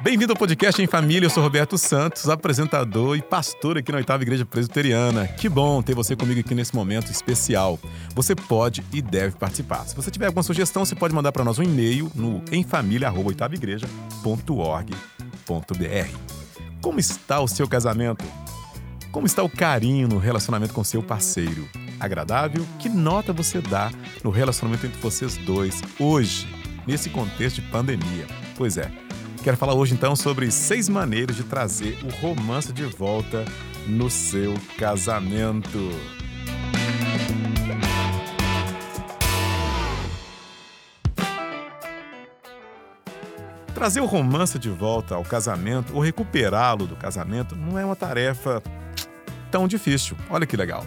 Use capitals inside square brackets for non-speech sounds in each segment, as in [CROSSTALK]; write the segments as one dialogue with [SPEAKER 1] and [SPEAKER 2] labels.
[SPEAKER 1] Bem-vindo ao podcast Em Família, eu sou Roberto Santos, apresentador e pastor aqui na Oitava Igreja Presbiteriana. Que bom ter você comigo aqui nesse momento especial. Você pode e deve participar. Se você tiver alguma sugestão, você pode mandar para nós um e-mail no emfamilia.oitavaigreja.org.br. Como está o seu casamento? Como está o carinho no relacionamento com seu parceiro? Agradável? Que nota você dá no relacionamento entre vocês dois hoje, nesse contexto de pandemia? Pois é. Quero falar hoje então sobre seis maneiras de trazer o romance de volta no seu casamento. Trazer o romance de volta ao casamento ou recuperá-lo do casamento não é uma tarefa tão difícil. Olha que legal.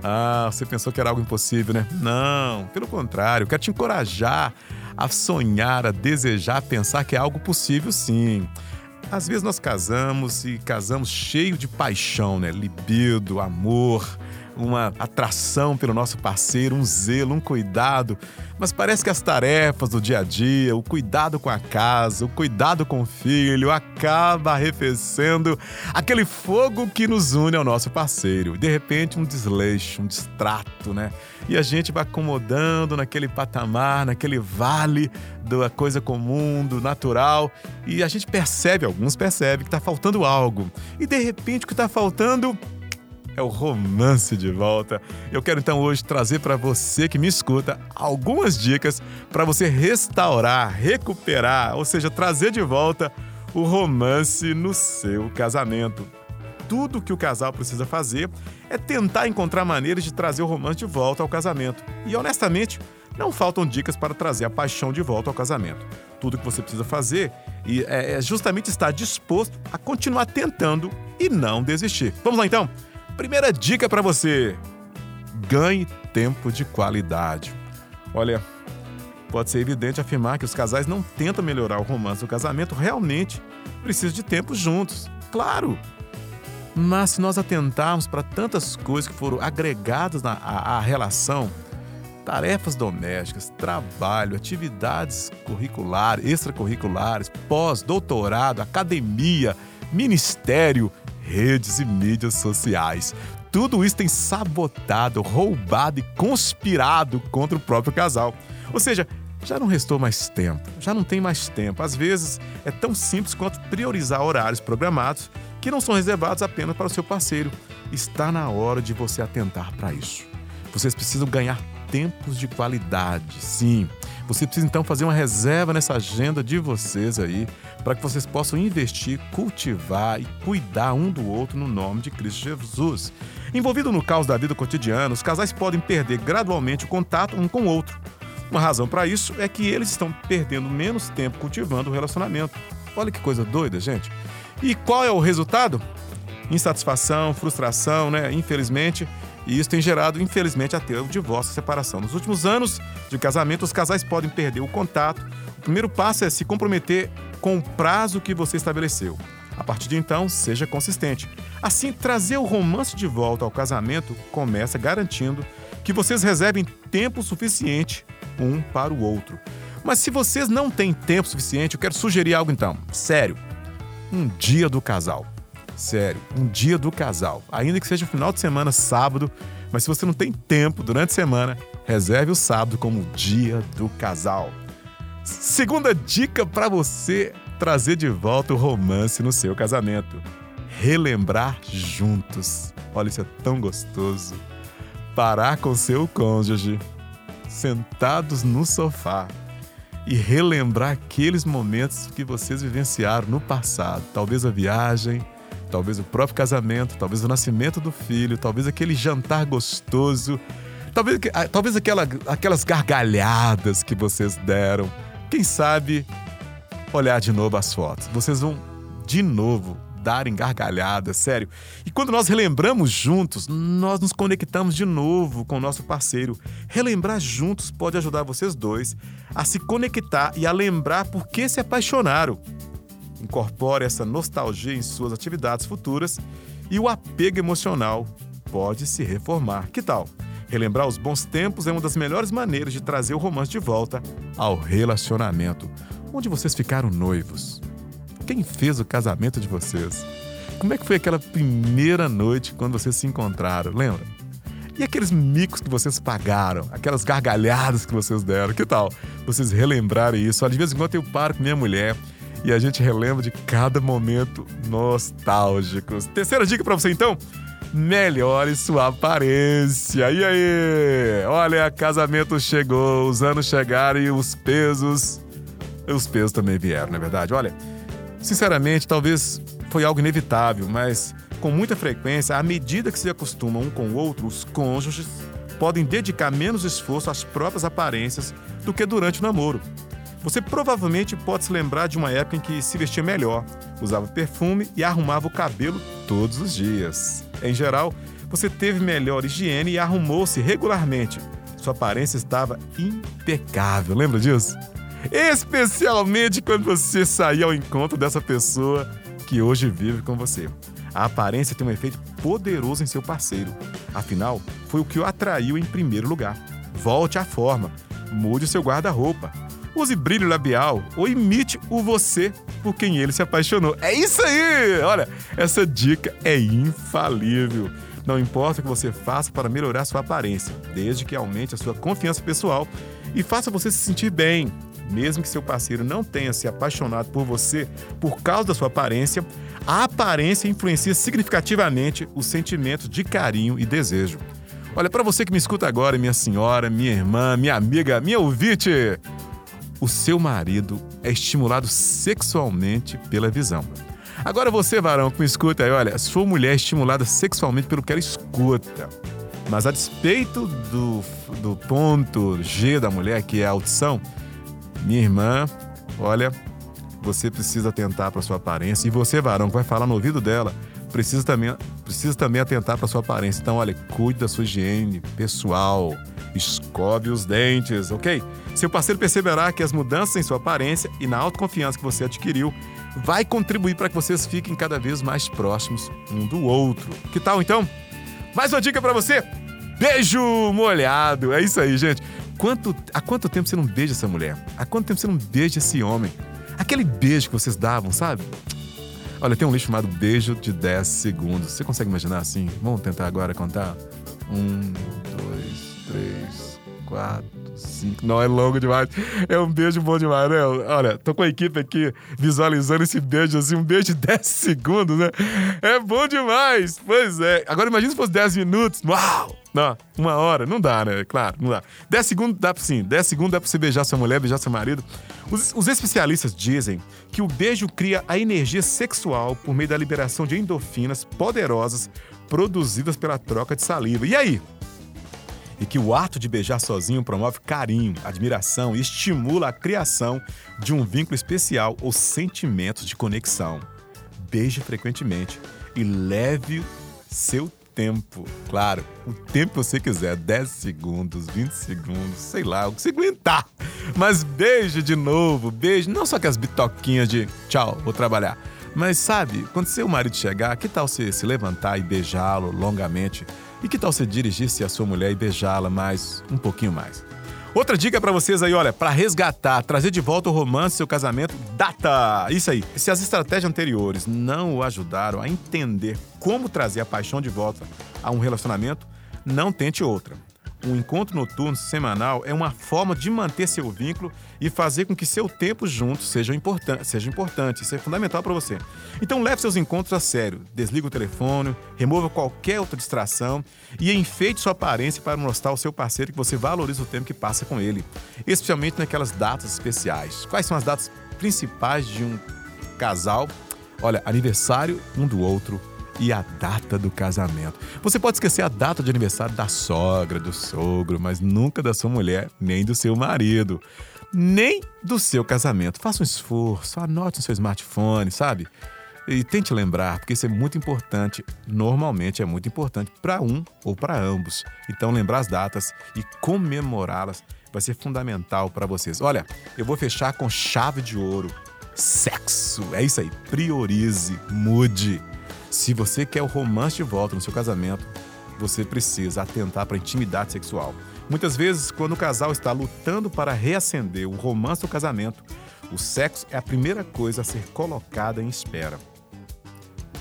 [SPEAKER 1] Ah, você pensou que era algo impossível, né? Não, pelo contrário, quero te encorajar a sonhar, a desejar, a pensar que é algo possível sim. Às vezes nós casamos e casamos cheio de paixão, né? Libido, amor, uma atração pelo nosso parceiro, um zelo, um cuidado, mas parece que as tarefas do dia a dia, o cuidado com a casa, o cuidado com o filho, acaba arrefecendo aquele fogo que nos une ao nosso parceiro. De repente, um desleixo, um distrato, né? E a gente vai acomodando naquele patamar, naquele vale da coisa comum, do natural, e a gente percebe, alguns percebem, que está faltando algo. E de repente, o que está faltando é o romance de volta. Eu quero então hoje trazer para você que me escuta algumas dicas para você restaurar, recuperar, ou seja, trazer de volta o romance no seu casamento. Tudo que o casal precisa fazer é tentar encontrar maneiras de trazer o romance de volta ao casamento. E honestamente, não faltam dicas para trazer a paixão de volta ao casamento. Tudo que você precisa fazer é, é justamente estar disposto a continuar tentando e não desistir. Vamos lá então? Primeira dica para você: ganhe tempo de qualidade. Olha, pode ser evidente afirmar que os casais não tentam melhorar o romance do casamento, realmente precisam de tempo juntos. Claro! Mas se nós atentarmos para tantas coisas que foram agregadas na, à relação, tarefas domésticas, trabalho, atividades curriculares, extracurriculares, pós-doutorado, academia, ministério, redes e mídias sociais. Tudo isso tem sabotado, roubado e conspirado contra o próprio casal. Ou seja, já não restou mais tempo, já não tem mais tempo. Às vezes é tão simples quanto priorizar horários programados que não são reservados apenas para o seu parceiro. Está na hora de você atentar para isso. Vocês precisam ganhar tempos de qualidade, sim. Você precisa então fazer uma reserva nessa agenda de vocês aí, para que vocês possam investir, cultivar e cuidar um do outro no nome de Cristo Jesus. Envolvido no caos da vida cotidiana, os casais podem perder gradualmente o contato um com o outro. Uma razão para isso é que eles estão perdendo menos tempo cultivando o relacionamento. Olha que coisa doida, gente. E qual é o resultado? Insatisfação, frustração, né? Infelizmente, e isso tem gerado, infelizmente, até o divórcio e separação. Nos últimos anos de casamento, os casais podem perder o contato. O primeiro passo é se comprometer com o prazo que você estabeleceu. A partir de então, seja consistente. Assim, trazer o romance de volta ao casamento começa garantindo que vocês reservem tempo suficiente um para o outro. Mas se vocês não têm tempo suficiente, eu quero sugerir algo então. Sério. Um dia do casal. Sério, um dia do casal. Ainda que seja final de semana, sábado, mas se você não tem tempo durante a semana, reserve o sábado como dia do casal. Segunda dica para você trazer de volta o romance no seu casamento: relembrar juntos. Olha, isso é tão gostoso. Parar com seu cônjuge, sentados no sofá e relembrar aqueles momentos que vocês vivenciaram no passado. Talvez a viagem, talvez o próprio casamento, talvez o nascimento do filho, talvez aquele jantar gostoso, talvez, ah, talvez aquela, aquelas gargalhadas que vocês deram. Quem sabe olhar de novo as fotos. Vocês vão de novo dar em gargalhadas, sério. E quando nós relembramos juntos, nós nos conectamos de novo com o nosso parceiro. Relembrar juntos pode ajudar vocês dois a se conectar e a lembrar por que se apaixonaram. Incorpore essa nostalgia em suas atividades futuras e o apego emocional pode se reformar. Que tal? Relembrar os bons tempos é uma das melhores maneiras de trazer o romance de volta ao relacionamento, onde vocês ficaram noivos. Quem fez o casamento de vocês? Como é que foi aquela primeira noite quando vocês se encontraram? Lembra? E aqueles micos que vocês pagaram, aquelas gargalhadas que vocês deram, que tal? Vocês relembrarem isso. De vez em quando eu paro com minha mulher e a gente relembra de cada momento nostálgico. Terceira dica para você então: melhore sua aparência. E aí? Olha, casamento chegou, os anos chegaram e os pesos. Os pesos também vieram, não é verdade? Olha, sinceramente, talvez foi algo inevitável, mas com muita frequência, à medida que se acostumam um com o outro, os cônjuges podem dedicar menos esforço às próprias aparências do que durante o namoro. Você provavelmente pode se lembrar de uma época em que se vestia melhor, usava perfume e arrumava o cabelo todos os dias. Em geral, você teve melhor higiene e arrumou-se regularmente. Sua aparência estava impecável, lembra disso? Especialmente quando você saía ao encontro dessa pessoa que hoje vive com você. A aparência tem um efeito poderoso em seu parceiro. Afinal, foi o que o atraiu em primeiro lugar. Volte à forma, mude seu guarda-roupa, use brilho labial ou imite o você por quem ele se apaixonou. É isso aí! Olha, essa dica é infalível. Não importa o que você faça para melhorar sua aparência, desde que aumente a sua confiança pessoal e faça você se sentir bem. Mesmo que seu parceiro não tenha se apaixonado por você por causa da sua aparência, a aparência influencia significativamente os sentimentos de carinho e desejo. Olha, para você que me escuta agora, minha senhora, minha irmã, minha amiga, minha ouvinte, o seu marido é estimulado sexualmente pela visão. Agora você, varão, que me escuta aí, olha, sua mulher é estimulada sexualmente pelo que ela escuta. Mas a despeito do, do ponto G da mulher, que é a audição, minha irmã, olha, você precisa atentar para sua aparência. E você, varão, que vai falar no ouvido dela, precisa também, precisa também atentar para sua aparência. Então, olha, cuide da sua higiene pessoal, escove os dentes, ok? Seu parceiro perceberá que as mudanças em sua aparência e na autoconfiança que você adquiriu vai contribuir para que vocês fiquem cada vez mais próximos um do outro. Que tal então? Mais uma dica para você: beijo molhado. É isso aí, gente. Quanto, há quanto tempo você não beija essa mulher? Há quanto tempo você não beija esse homem? Aquele beijo que vocês davam, sabe? Olha, tem um livro chamado Beijo de 10 Segundos. Você consegue imaginar assim? Vamos tentar agora contar? Um, dois, três, quatro, cinco. Não, é longo demais. É um beijo bom demais, né? Olha, tô com a equipe aqui visualizando esse beijo assim, um beijo de [LAUGHS] 10 segundos, né? É bom demais! Pois é. Agora imagina se fosse 10 minutos. Uau! Não, uma hora, não dá, né? Claro, não dá. 10 segundos dá pra sim. 10 segundos dá pra você beijar sua mulher, beijar seu marido. Os, os especialistas dizem que o beijo cria a energia sexual por meio da liberação de endorfinas poderosas produzidas pela troca de saliva. E aí? E que o ato de beijar sozinho promove carinho, admiração e estimula a criação de um vínculo especial ou sentimentos de conexão. Beije frequentemente e leve seu tempo. Claro, o tempo que você quiser, 10 segundos, 20 segundos, sei lá, o que você aguentar. Mas beijo de novo, beijo, não só com as bitoquinhas de tchau, vou trabalhar. Mas sabe, quando seu marido chegar, que tal você se levantar e beijá-lo longamente? E que tal você dirigir-se à sua mulher e beijá-la mais, um pouquinho mais? Outra dica para vocês aí, olha, para resgatar, trazer de volta o romance seu casamento, data. Isso aí. Se as estratégias anteriores não o ajudaram a entender como trazer a paixão de volta a um relacionamento, não tente outra um encontro noturno semanal é uma forma de manter seu vínculo e fazer com que seu tempo junto seja, importan seja importante. Isso é fundamental para você. Então leve seus encontros a sério. Desliga o telefone, remova qualquer outra distração e enfeite sua aparência para mostrar ao seu parceiro que você valoriza o tempo que passa com ele, especialmente naquelas datas especiais. Quais são as datas principais de um casal? Olha, aniversário um do outro e a data do casamento. Você pode esquecer a data de aniversário da sogra, do sogro, mas nunca da sua mulher, nem do seu marido, nem do seu casamento. Faça um esforço, anote no seu smartphone, sabe? E tente lembrar, porque isso é muito importante. Normalmente é muito importante para um ou para ambos. Então, lembrar as datas e comemorá-las vai ser fundamental para vocês. Olha, eu vou fechar com chave de ouro. Sexo. É isso aí. Priorize, mude. Se você quer o romance de volta no seu casamento, você precisa atentar para a intimidade sexual. Muitas vezes, quando o casal está lutando para reacender o romance do casamento, O sexo é a primeira coisa a ser colocada em espera.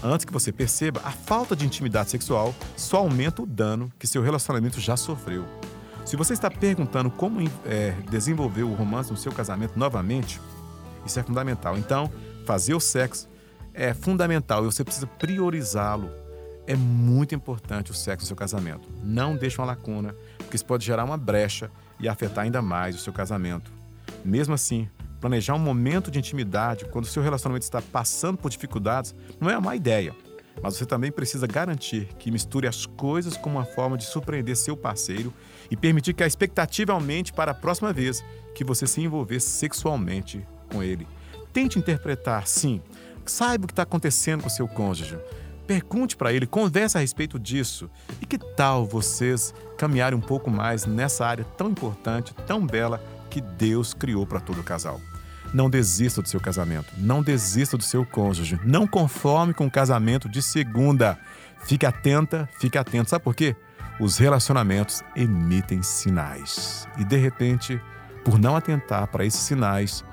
[SPEAKER 1] Antes que você perceba, a falta de intimidade sexual só aumenta o dano que seu relacionamento já sofreu. Se você está perguntando como é, desenvolver o romance no seu casamento novamente, isso é fundamental. Então, fazer o sexo é fundamental e você precisa priorizá-lo. É muito importante o sexo no seu casamento. Não deixe uma lacuna, porque isso pode gerar uma brecha e afetar ainda mais o seu casamento. Mesmo assim, planejar um momento de intimidade quando o seu relacionamento está passando por dificuldades não é uma má ideia. Mas você também precisa garantir que misture as coisas como uma forma de surpreender seu parceiro e permitir que a expectativa aumente para a próxima vez que você se envolver sexualmente com ele. Tente interpretar, sim. Saiba o que está acontecendo com seu cônjuge. Pergunte para ele, converse a respeito disso. E que tal vocês caminharem um pouco mais nessa área tão importante, tão bela que Deus criou para todo casal? Não desista do seu casamento. Não desista do seu cônjuge. Não conforme com o casamento de segunda. Fique atenta, fique atento. Sabe por quê? Os relacionamentos emitem sinais. E de repente, por não atentar para esses sinais,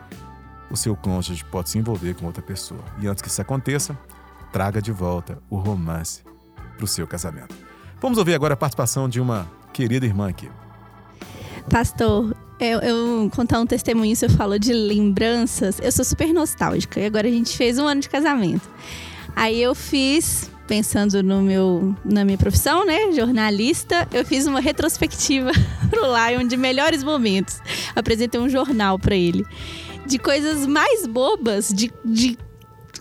[SPEAKER 1] o seu cônjuge pode se envolver com outra pessoa. E antes que isso aconteça, traga de volta o romance para o seu casamento. Vamos ouvir agora a participação de uma querida irmã aqui.
[SPEAKER 2] Pastor, eu, eu contar um testemunho, você falou de lembranças. Eu sou super nostálgica e agora a gente fez um ano de casamento. Aí eu fiz, pensando no meu, na minha profissão, né, jornalista, eu fiz uma retrospectiva [LAUGHS] pro Lion de melhores momentos. Apresentei um jornal para ele de coisas mais bobas, de, de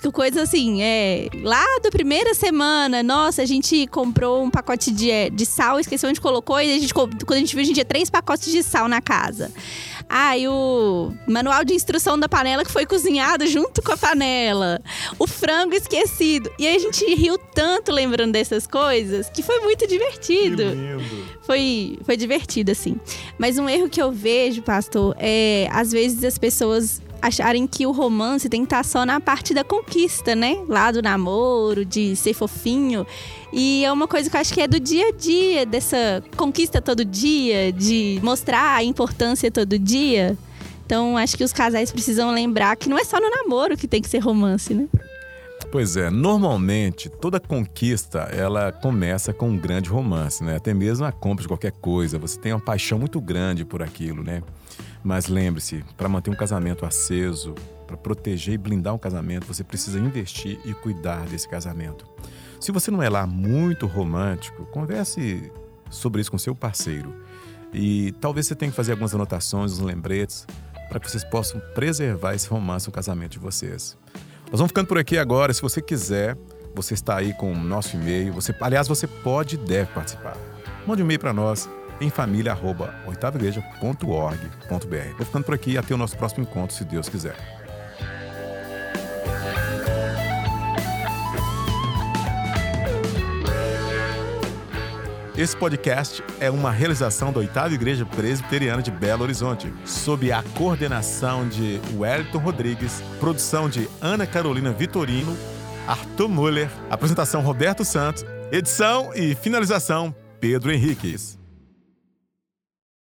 [SPEAKER 2] coisa assim, é. Lá da primeira semana, nossa, a gente comprou um pacote de, é, de sal, esqueceu onde colocou, e a gente, quando a gente viu, a gente tinha três pacotes de sal na casa. Ah, e o manual de instrução da panela que foi cozinhado junto com a panela. O frango esquecido. E aí a gente riu tanto lembrando dessas coisas que foi muito divertido. Que lindo. Foi, foi divertido, assim. Mas um erro que eu vejo, pastor, é às vezes as pessoas acharem que o romance tem que estar só na parte da conquista, né? Lá do namoro, de ser fofinho. E é uma coisa que eu acho que é do dia a dia, dessa conquista todo dia, de mostrar a importância todo dia. Então, acho que os casais precisam lembrar que não é só no namoro que tem que ser romance, né?
[SPEAKER 1] Pois é, normalmente toda conquista ela começa com um grande romance, né? Até mesmo a compra de qualquer coisa, você tem uma paixão muito grande por aquilo, né? Mas lembre-se, para manter um casamento aceso, para proteger e blindar um casamento, você precisa investir e cuidar desse casamento. Se você não é lá muito romântico, converse sobre isso com seu parceiro. E talvez você tenha que fazer algumas anotações, uns lembretes, para que vocês possam preservar esse romance no casamento de vocês. Nós vamos ficando por aqui agora. Se você quiser, você está aí com o nosso e-mail. Você, aliás, você pode e deve participar. Mande um e-mail para nós em família.oitavaigreja.org.br. Vou ficando por aqui e até o nosso próximo encontro, se Deus quiser. Esse podcast é uma realização da Oitava Igreja Presbiteriana de Belo Horizonte, sob a coordenação de Wellington Rodrigues, produção de Ana Carolina Vitorino, Arthur Muller, apresentação Roberto Santos, edição e finalização Pedro Henriques.